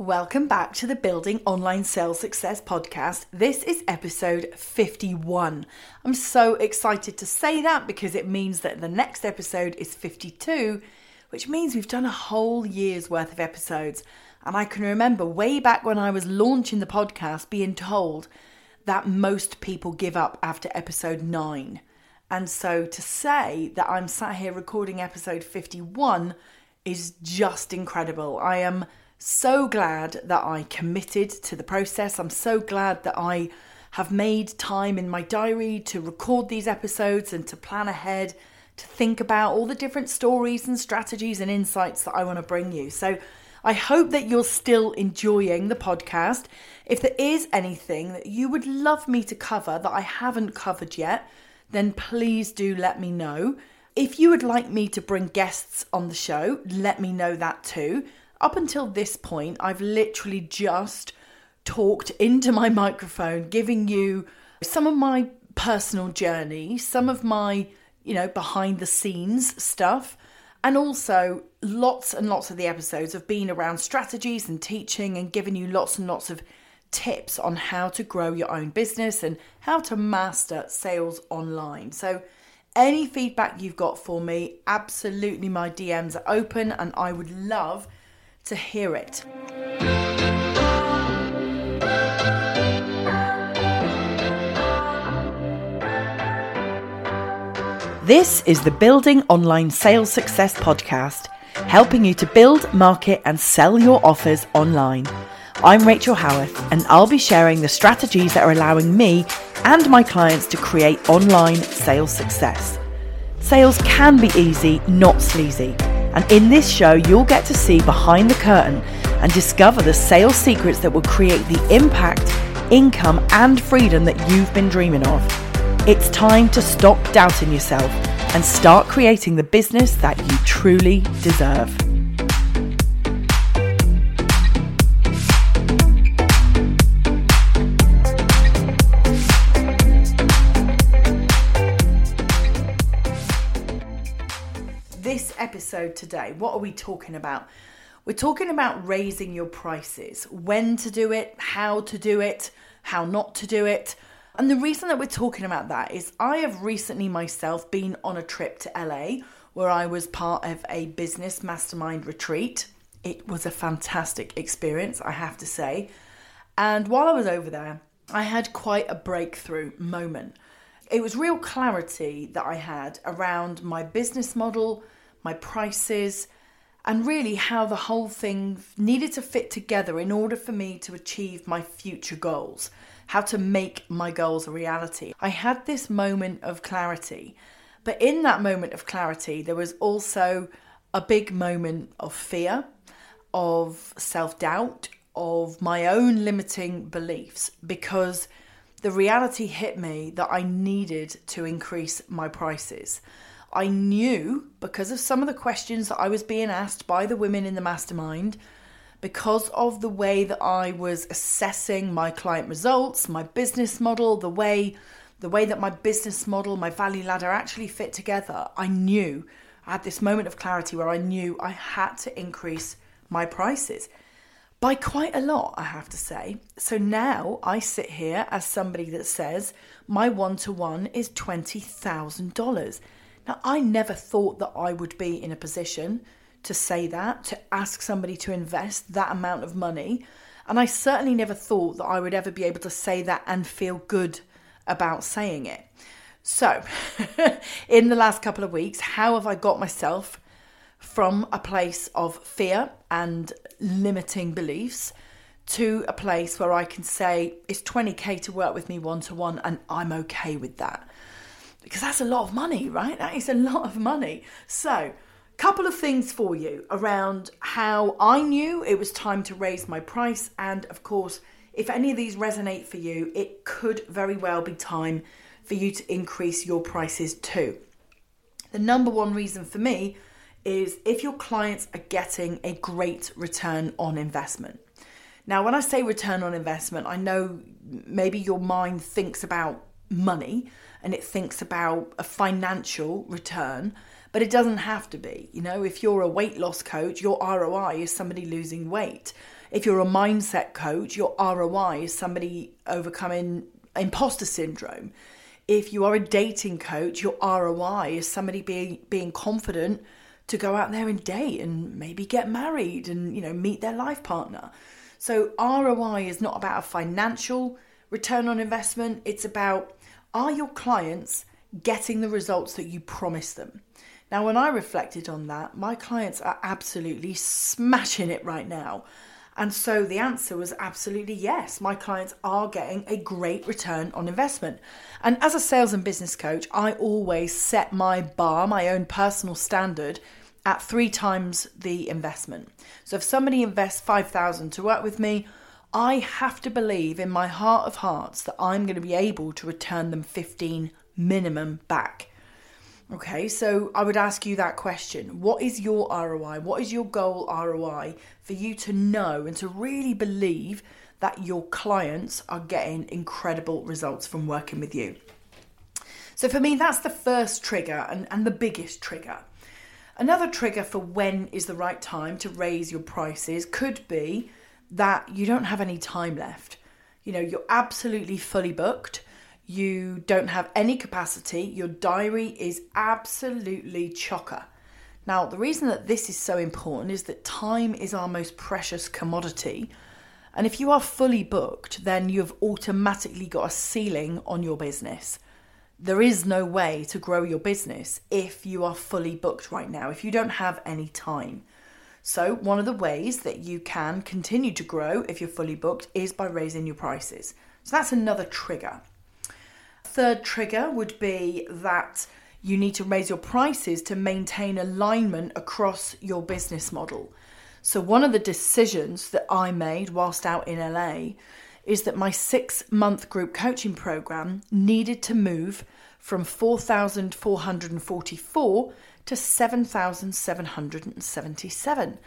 Welcome back to the Building Online Sales Success podcast. This is episode 51. I'm so excited to say that because it means that the next episode is 52, which means we've done a whole year's worth of episodes. And I can remember way back when I was launching the podcast being told that most people give up after episode 9. And so to say that I'm sat here recording episode 51 is just incredible. I am so glad that I committed to the process. I'm so glad that I have made time in my diary to record these episodes and to plan ahead, to think about all the different stories and strategies and insights that I want to bring you. So I hope that you're still enjoying the podcast. If there is anything that you would love me to cover that I haven't covered yet, then please do let me know. If you would like me to bring guests on the show, let me know that too up until this point, I've literally just talked into my microphone, giving you some of my personal journey, some of my, you know, behind the scenes stuff. And also, lots and lots of the episodes have been around strategies and teaching and giving you lots and lots of tips on how to grow your own business and how to master sales online. So, any feedback you've got for me, absolutely my DMs are open and I would love to hear it. This is the Building Online Sales Success podcast, helping you to build, market, and sell your offers online. I'm Rachel Howarth, and I'll be sharing the strategies that are allowing me and my clients to create online sales success. Sales can be easy, not sleazy. And in this show, you'll get to see behind the curtain and discover the sales secrets that will create the impact, income, and freedom that you've been dreaming of. It's time to stop doubting yourself and start creating the business that you truly deserve. Episode today, what are we talking about? We're talking about raising your prices, when to do it, how to do it, how not to do it. And the reason that we're talking about that is I have recently myself been on a trip to LA where I was part of a business mastermind retreat. It was a fantastic experience, I have to say. And while I was over there, I had quite a breakthrough moment. It was real clarity that I had around my business model, my prices, and really how the whole thing needed to fit together in order for me to achieve my future goals, how to make my goals a reality. I had this moment of clarity, but in that moment of clarity, there was also a big moment of fear, of self doubt, of my own limiting beliefs because the reality hit me that I needed to increase my prices. I knew because of some of the questions that I was being asked by the women in the mastermind, because of the way that I was assessing my client results, my business model, the way the way that my business model, my value ladder actually fit together, I knew I had this moment of clarity where I knew I had to increase my prices by quite a lot, I have to say. So now I sit here as somebody that says my one to one is $20,000. Now, I never thought that I would be in a position to say that, to ask somebody to invest that amount of money. And I certainly never thought that I would ever be able to say that and feel good about saying it. So, in the last couple of weeks, how have I got myself from a place of fear and limiting beliefs to a place where I can say it's 20k to work with me one to one and I'm okay with that? Because that's a lot of money, right? That is a lot of money. So, a couple of things for you around how I knew it was time to raise my price and of course, if any of these resonate for you, it could very well be time for you to increase your prices too. The number one reason for me is if your clients are getting a great return on investment. Now, when I say return on investment, I know maybe your mind thinks about money, and it thinks about a financial return, but it doesn't have to be. You know, if you're a weight loss coach, your ROI is somebody losing weight. if you're a mindset coach, your ROI is somebody overcoming imposter syndrome. If you are a dating coach, your ROI is somebody being being confident to go out there and date and maybe get married and you know meet their life partner. So ROI is not about a financial return on investment, it's about are your clients getting the results that you promised them? Now, when I reflected on that, my clients are absolutely smashing it right now. And so the answer was absolutely yes. My clients are getting a great return on investment. And as a sales and business coach, I always set my bar, my own personal standard, at three times the investment. So if somebody invests 5,000 to work with me, I have to believe in my heart of hearts that I'm going to be able to return them 15 minimum back. Okay, so I would ask you that question. What is your ROI? What is your goal ROI for you to know and to really believe that your clients are getting incredible results from working with you? So for me, that's the first trigger and, and the biggest trigger. Another trigger for when is the right time to raise your prices could be that you don't have any time left. You know, you're absolutely fully booked you don't have any capacity, your diary is absolutely chocker. Now, the reason that this is so important is that time is our most precious commodity. And if you are fully booked, then you've automatically got a ceiling on your business. There is no way to grow your business if you are fully booked right now, if you don't have any time. So, one of the ways that you can continue to grow if you're fully booked is by raising your prices. So, that's another trigger. Third trigger would be that you need to raise your prices to maintain alignment across your business model. So, one of the decisions that I made whilst out in LA is that my six month group coaching program needed to move from 4,444 to 7,777.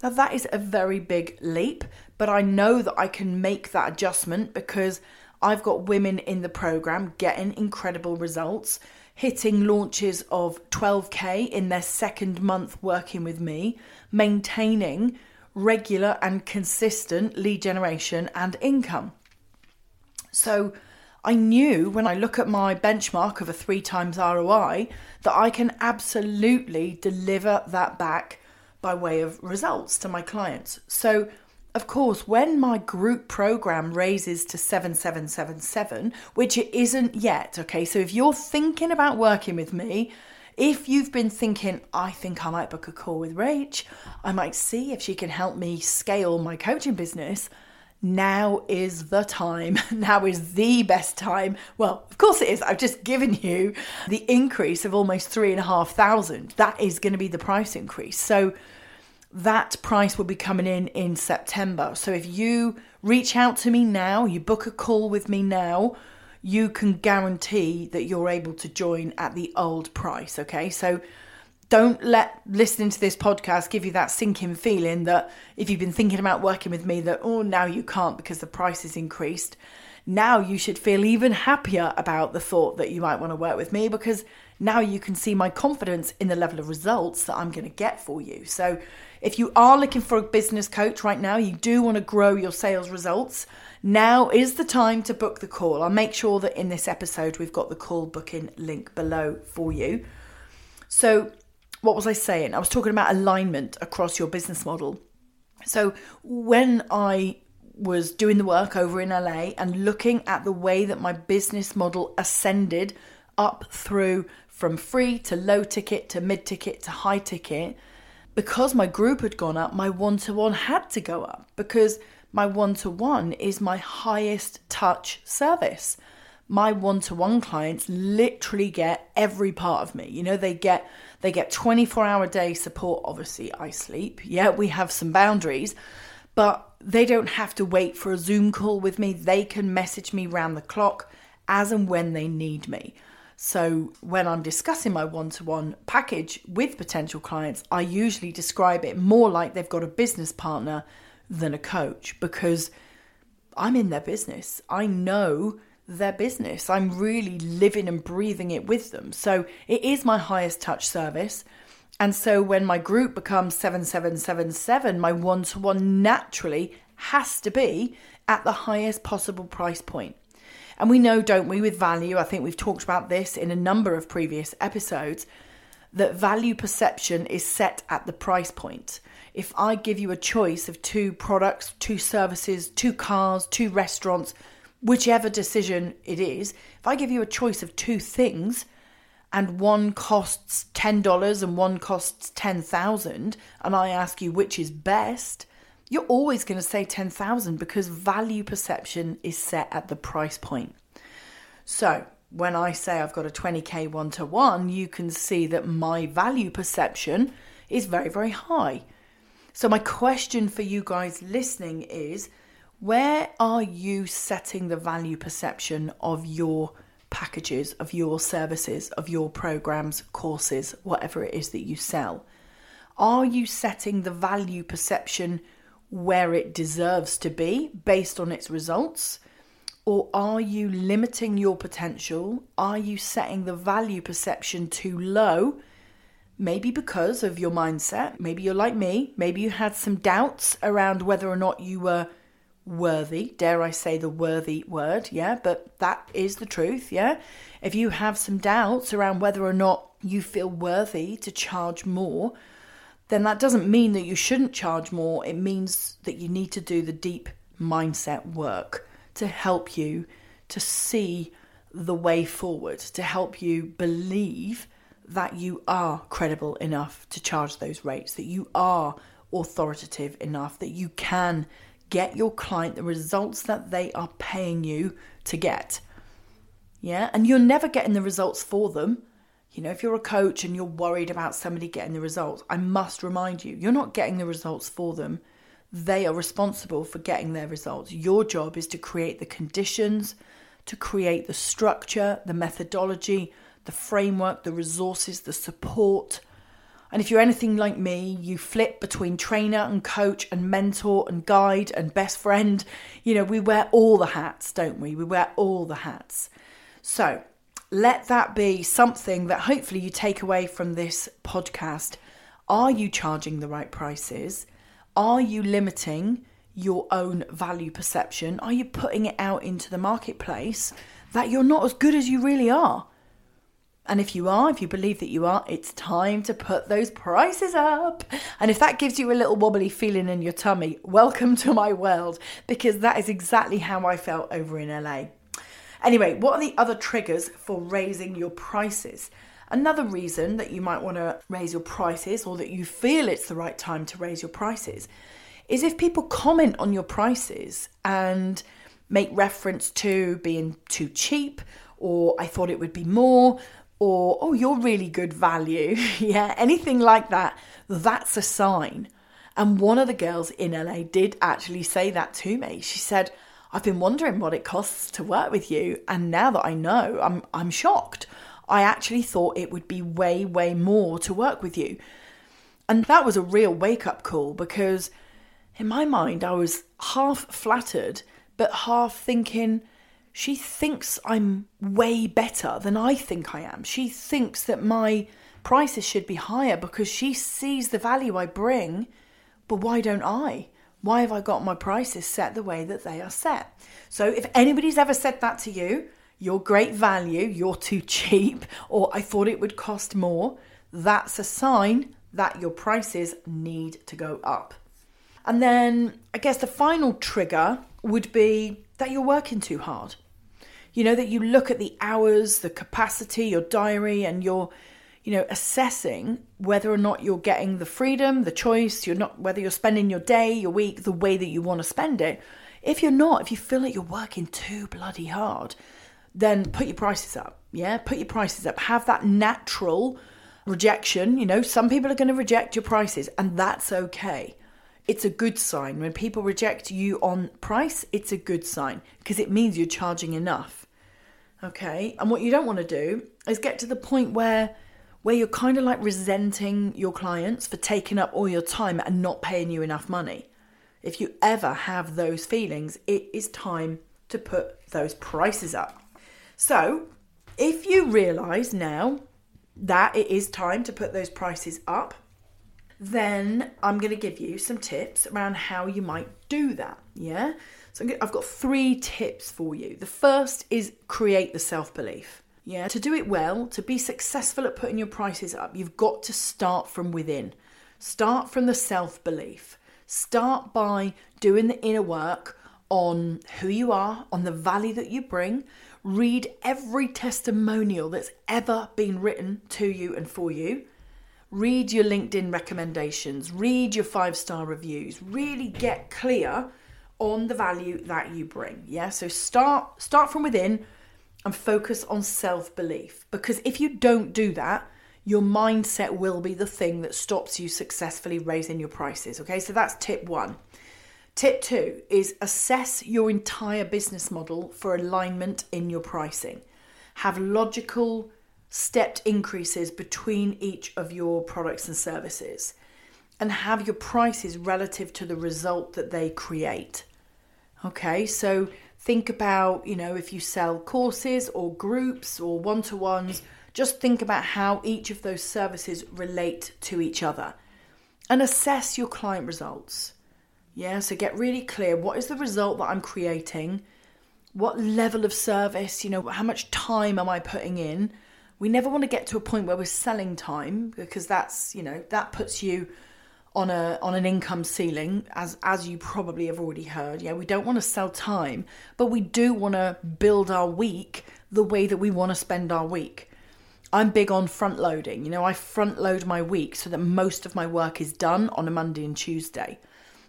Now, that is a very big leap, but I know that I can make that adjustment because I've got women in the program getting incredible results, hitting launches of 12k in their second month working with me, maintaining regular and consistent lead generation and income. So, I knew when I look at my benchmark of a three times ROI that I can absolutely deliver that back by way of results to my clients. So, of course, when my group program raises to 7777, which it isn't yet, okay, so if you're thinking about working with me, if you've been thinking, I think I might book a call with Rach, I might see if she can help me scale my coaching business, now is the time. Now is the best time. Well, of course it is. I've just given you the increase of almost three and a half thousand. That is going to be the price increase. So, that price will be coming in in September. So if you reach out to me now, you book a call with me now, you can guarantee that you're able to join at the old price. Okay. So don't let listening to this podcast give you that sinking feeling that if you've been thinking about working with me, that, oh, now you can't because the price is increased. Now you should feel even happier about the thought that you might want to work with me because now you can see my confidence in the level of results that I'm going to get for you. So if you are looking for a business coach right now, you do want to grow your sales results, now is the time to book the call. I'll make sure that in this episode we've got the call booking link below for you. So, what was I saying? I was talking about alignment across your business model. So, when I was doing the work over in LA and looking at the way that my business model ascended up through from free to low ticket to mid ticket to high ticket, because my group had gone up, my one to one had to go up because my one to one is my highest touch service. My one to one clients literally get every part of me. You know, they get they get 24 hour day support. Obviously, I sleep. Yeah, we have some boundaries, but they don't have to wait for a Zoom call with me. They can message me round the clock as and when they need me. So, when I'm discussing my one to one package with potential clients, I usually describe it more like they've got a business partner than a coach because I'm in their business. I know their business. I'm really living and breathing it with them. So, it is my highest touch service. And so, when my group becomes 7777, my one to one naturally has to be at the highest possible price point. And we know, don't we, with value, I think we've talked about this in a number of previous episodes, that value perception is set at the price point. If I give you a choice of two products, two services, two cars, two restaurants, whichever decision it is, if I give you a choice of two things and one costs $10 and one costs 10,000 and I ask you which is best, you're always going to say 10,000 because value perception is set at the price point. So, when I say I've got a 20k one to one, you can see that my value perception is very, very high. So, my question for you guys listening is where are you setting the value perception of your packages, of your services, of your programs, courses, whatever it is that you sell? Are you setting the value perception where it deserves to be based on its results? Or are you limiting your potential? Are you setting the value perception too low? Maybe because of your mindset. Maybe you're like me. Maybe you had some doubts around whether or not you were worthy. Dare I say the worthy word? Yeah, but that is the truth. Yeah. If you have some doubts around whether or not you feel worthy to charge more, then that doesn't mean that you shouldn't charge more. It means that you need to do the deep mindset work to help you to see the way forward, to help you believe that you are credible enough to charge those rates, that you are authoritative enough, that you can get your client the results that they are paying you to get. Yeah, and you're never getting the results for them. You know, if you're a coach and you're worried about somebody getting the results, I must remind you, you're not getting the results for them. They are responsible for getting their results. Your job is to create the conditions, to create the structure, the methodology, the framework, the resources, the support. And if you're anything like me, you flip between trainer and coach and mentor and guide and best friend. You know, we wear all the hats, don't we? We wear all the hats. So let that be something that hopefully you take away from this podcast. Are you charging the right prices? Are you limiting your own value perception? Are you putting it out into the marketplace that you're not as good as you really are? And if you are, if you believe that you are, it's time to put those prices up. And if that gives you a little wobbly feeling in your tummy, welcome to my world because that is exactly how I felt over in LA. Anyway, what are the other triggers for raising your prices? Another reason that you might want to raise your prices or that you feel it's the right time to raise your prices is if people comment on your prices and make reference to being too cheap or I thought it would be more or oh you're really good value. Yeah anything like that that's a sign. And one of the girls in LA did actually say that to me. She said I've been wondering what it costs to work with you and now that I know I'm I'm shocked. I actually thought it would be way, way more to work with you. And that was a real wake up call because in my mind, I was half flattered, but half thinking, she thinks I'm way better than I think I am. She thinks that my prices should be higher because she sees the value I bring, but why don't I? Why have I got my prices set the way that they are set? So, if anybody's ever said that to you, you're great value, you're too cheap, or I thought it would cost more, that's a sign that your prices need to go up. And then I guess the final trigger would be that you're working too hard. You know, that you look at the hours, the capacity, your diary, and you're, you know, assessing whether or not you're getting the freedom, the choice, you're not whether you're spending your day, your week, the way that you want to spend it. If you're not, if you feel like you're working too bloody hard, then put your prices up. Yeah, put your prices up. Have that natural rejection. You know, some people are going to reject your prices, and that's okay. It's a good sign. When people reject you on price, it's a good sign because it means you're charging enough. Okay, and what you don't want to do is get to the point where where you're kind of like resenting your clients for taking up all your time and not paying you enough money. If you ever have those feelings, it is time to put those prices up. So, if you realise now that it is time to put those prices up, then I'm going to give you some tips around how you might do that. Yeah. So I've got three tips for you. The first is create the self belief. Yeah. To do it well, to be successful at putting your prices up, you've got to start from within. Start from the self belief. Start by doing the inner work on who you are, on the value that you bring. Read every testimonial that's ever been written to you and for you. Read your LinkedIn recommendations, read your five star reviews, really get clear on the value that you bring. Yeah, so start start from within and focus on self-belief because if you don't do that, your mindset will be the thing that stops you successfully raising your prices. Okay, so that's tip one. Tip two is assess your entire business model for alignment in your pricing. Have logical, stepped increases between each of your products and services, and have your prices relative to the result that they create. Okay, so think about, you know, if you sell courses or groups or one to ones just think about how each of those services relate to each other and assess your client results. Yeah, so get really clear what is the result that I'm creating? What level of service, you know, how much time am I putting in? We never want to get to a point where we're selling time because that's, you know, that puts you on a on an income ceiling as as you probably have already heard. Yeah, we don't want to sell time, but we do want to build our week the way that we want to spend our week. I'm big on front loading. You know, I front load my week so that most of my work is done on a Monday and Tuesday.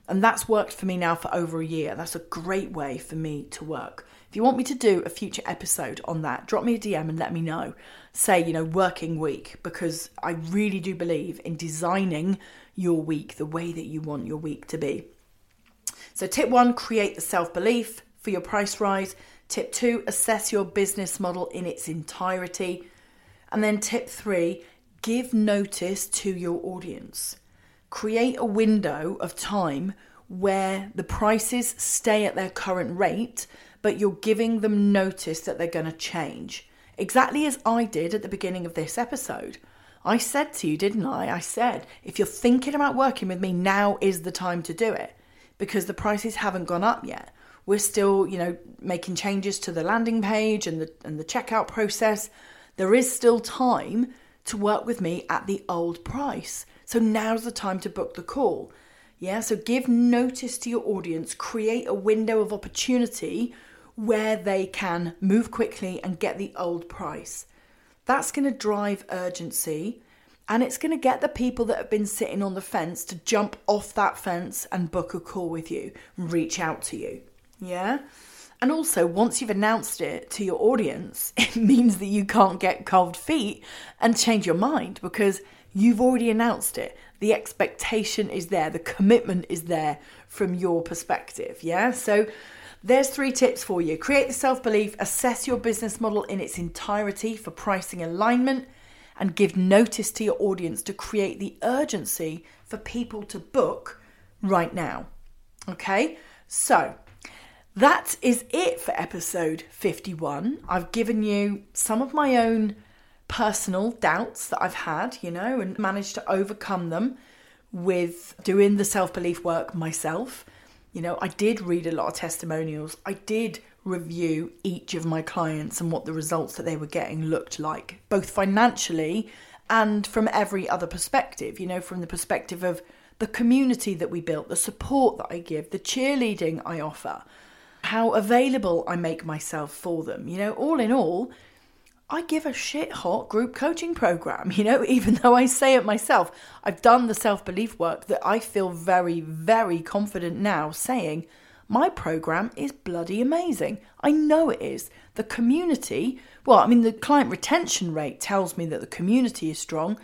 And that's worked for me now for over a year. That's a great way for me to work. If you want me to do a future episode on that, drop me a DM and let me know. Say, you know, working week, because I really do believe in designing your week the way that you want your week to be. So, tip one, create the self belief for your price rise. Tip two, assess your business model in its entirety. And then tip three, give notice to your audience. Create a window of time where the prices stay at their current rate, but you're giving them notice that they're going to change. Exactly as I did at the beginning of this episode. I said to you, didn't I? I said, if you're thinking about working with me, now is the time to do it because the prices haven't gone up yet. We're still, you know, making changes to the landing page and the and the checkout process there is still time to work with me at the old price. So now's the time to book the call. Yeah, so give notice to your audience, create a window of opportunity where they can move quickly and get the old price. That's going to drive urgency and it's going to get the people that have been sitting on the fence to jump off that fence and book a call with you, reach out to you. Yeah? And also, once you've announced it to your audience, it means that you can't get cold feet and change your mind because you've already announced it. The expectation is there, the commitment is there from your perspective. Yeah. So, there's three tips for you create the self belief, assess your business model in its entirety for pricing alignment, and give notice to your audience to create the urgency for people to book right now. Okay. So, that is it for episode 51. I've given you some of my own personal doubts that I've had, you know, and managed to overcome them with doing the self belief work myself. You know, I did read a lot of testimonials. I did review each of my clients and what the results that they were getting looked like, both financially and from every other perspective, you know, from the perspective of the community that we built, the support that I give, the cheerleading I offer how available I make myself for them. You know, all in all, I give a shit hot group coaching program, you know, even though I say it myself. I've done the self belief work that I feel very, very confident now saying my program is bloody amazing. I know it is. The community, well, I mean, the client retention rate tells me that the community is strong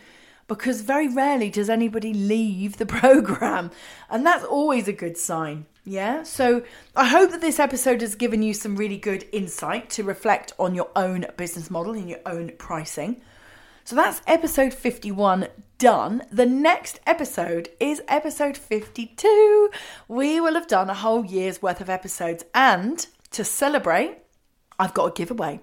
because very rarely does anybody leave the program. And that's always a good sign. Yeah, so I hope that this episode has given you some really good insight to reflect on your own business model and your own pricing. So that's episode 51 done. The next episode is episode 52. We will have done a whole year's worth of episodes, and to celebrate, I've got a giveaway.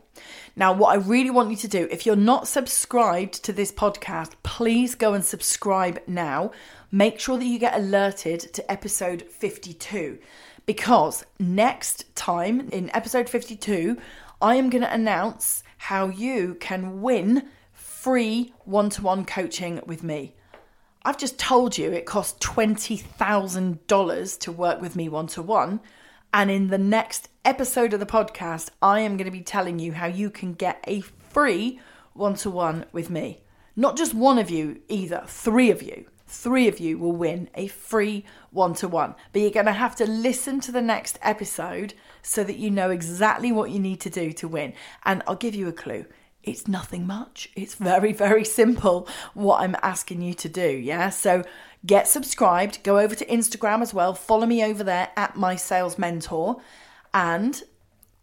Now, what I really want you to do, if you're not subscribed to this podcast, please go and subscribe now. Make sure that you get alerted to episode 52 because next time in episode 52, I am going to announce how you can win free one to one coaching with me. I've just told you it costs $20,000 to work with me one to one. And in the next episode of the podcast, I am going to be telling you how you can get a free one to one with me. Not just one of you either, three of you. Three of you will win a free one to one. But you're going to have to listen to the next episode so that you know exactly what you need to do to win. And I'll give you a clue it's nothing much. It's very, very simple what I'm asking you to do. Yeah. So get subscribed, go over to Instagram as well, follow me over there at my sales mentor. And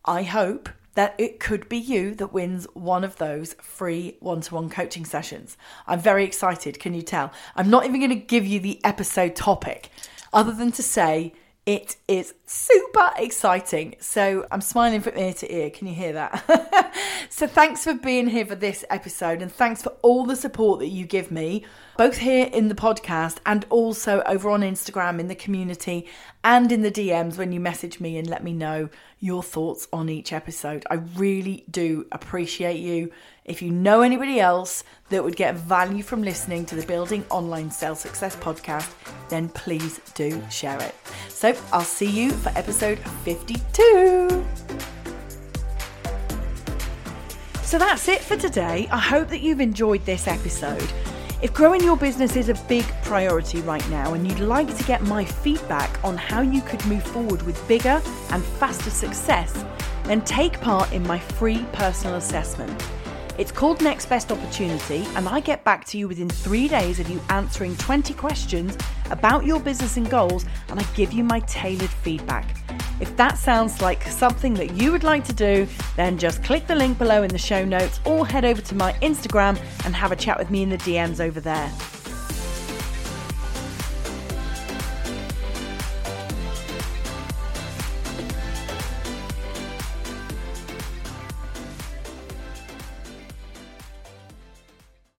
I hope that it could be you that wins one of those free one to one coaching sessions. I'm very excited, can you tell? I'm not even going to give you the episode topic other than to say it is super exciting. So I'm smiling from ear to ear. Can you hear that? so thanks for being here for this episode and thanks for all the support that you give me, both here in the podcast and also over on Instagram in the community and in the DMs when you message me and let me know your thoughts on each episode. I really do appreciate you. If you know anybody else that would get value from listening to the Building Online Sales Success podcast, then please do share it. So I'll see you for episode 52. So that's it for today. I hope that you've enjoyed this episode. If growing your business is a big priority right now and you'd like to get my feedback on how you could move forward with bigger and faster success, then take part in my free personal assessment. It's called Next Best Opportunity, and I get back to you within three days of you answering 20 questions about your business and goals, and I give you my tailored feedback. If that sounds like something that you would like to do, then just click the link below in the show notes or head over to my Instagram and have a chat with me in the DMs over there.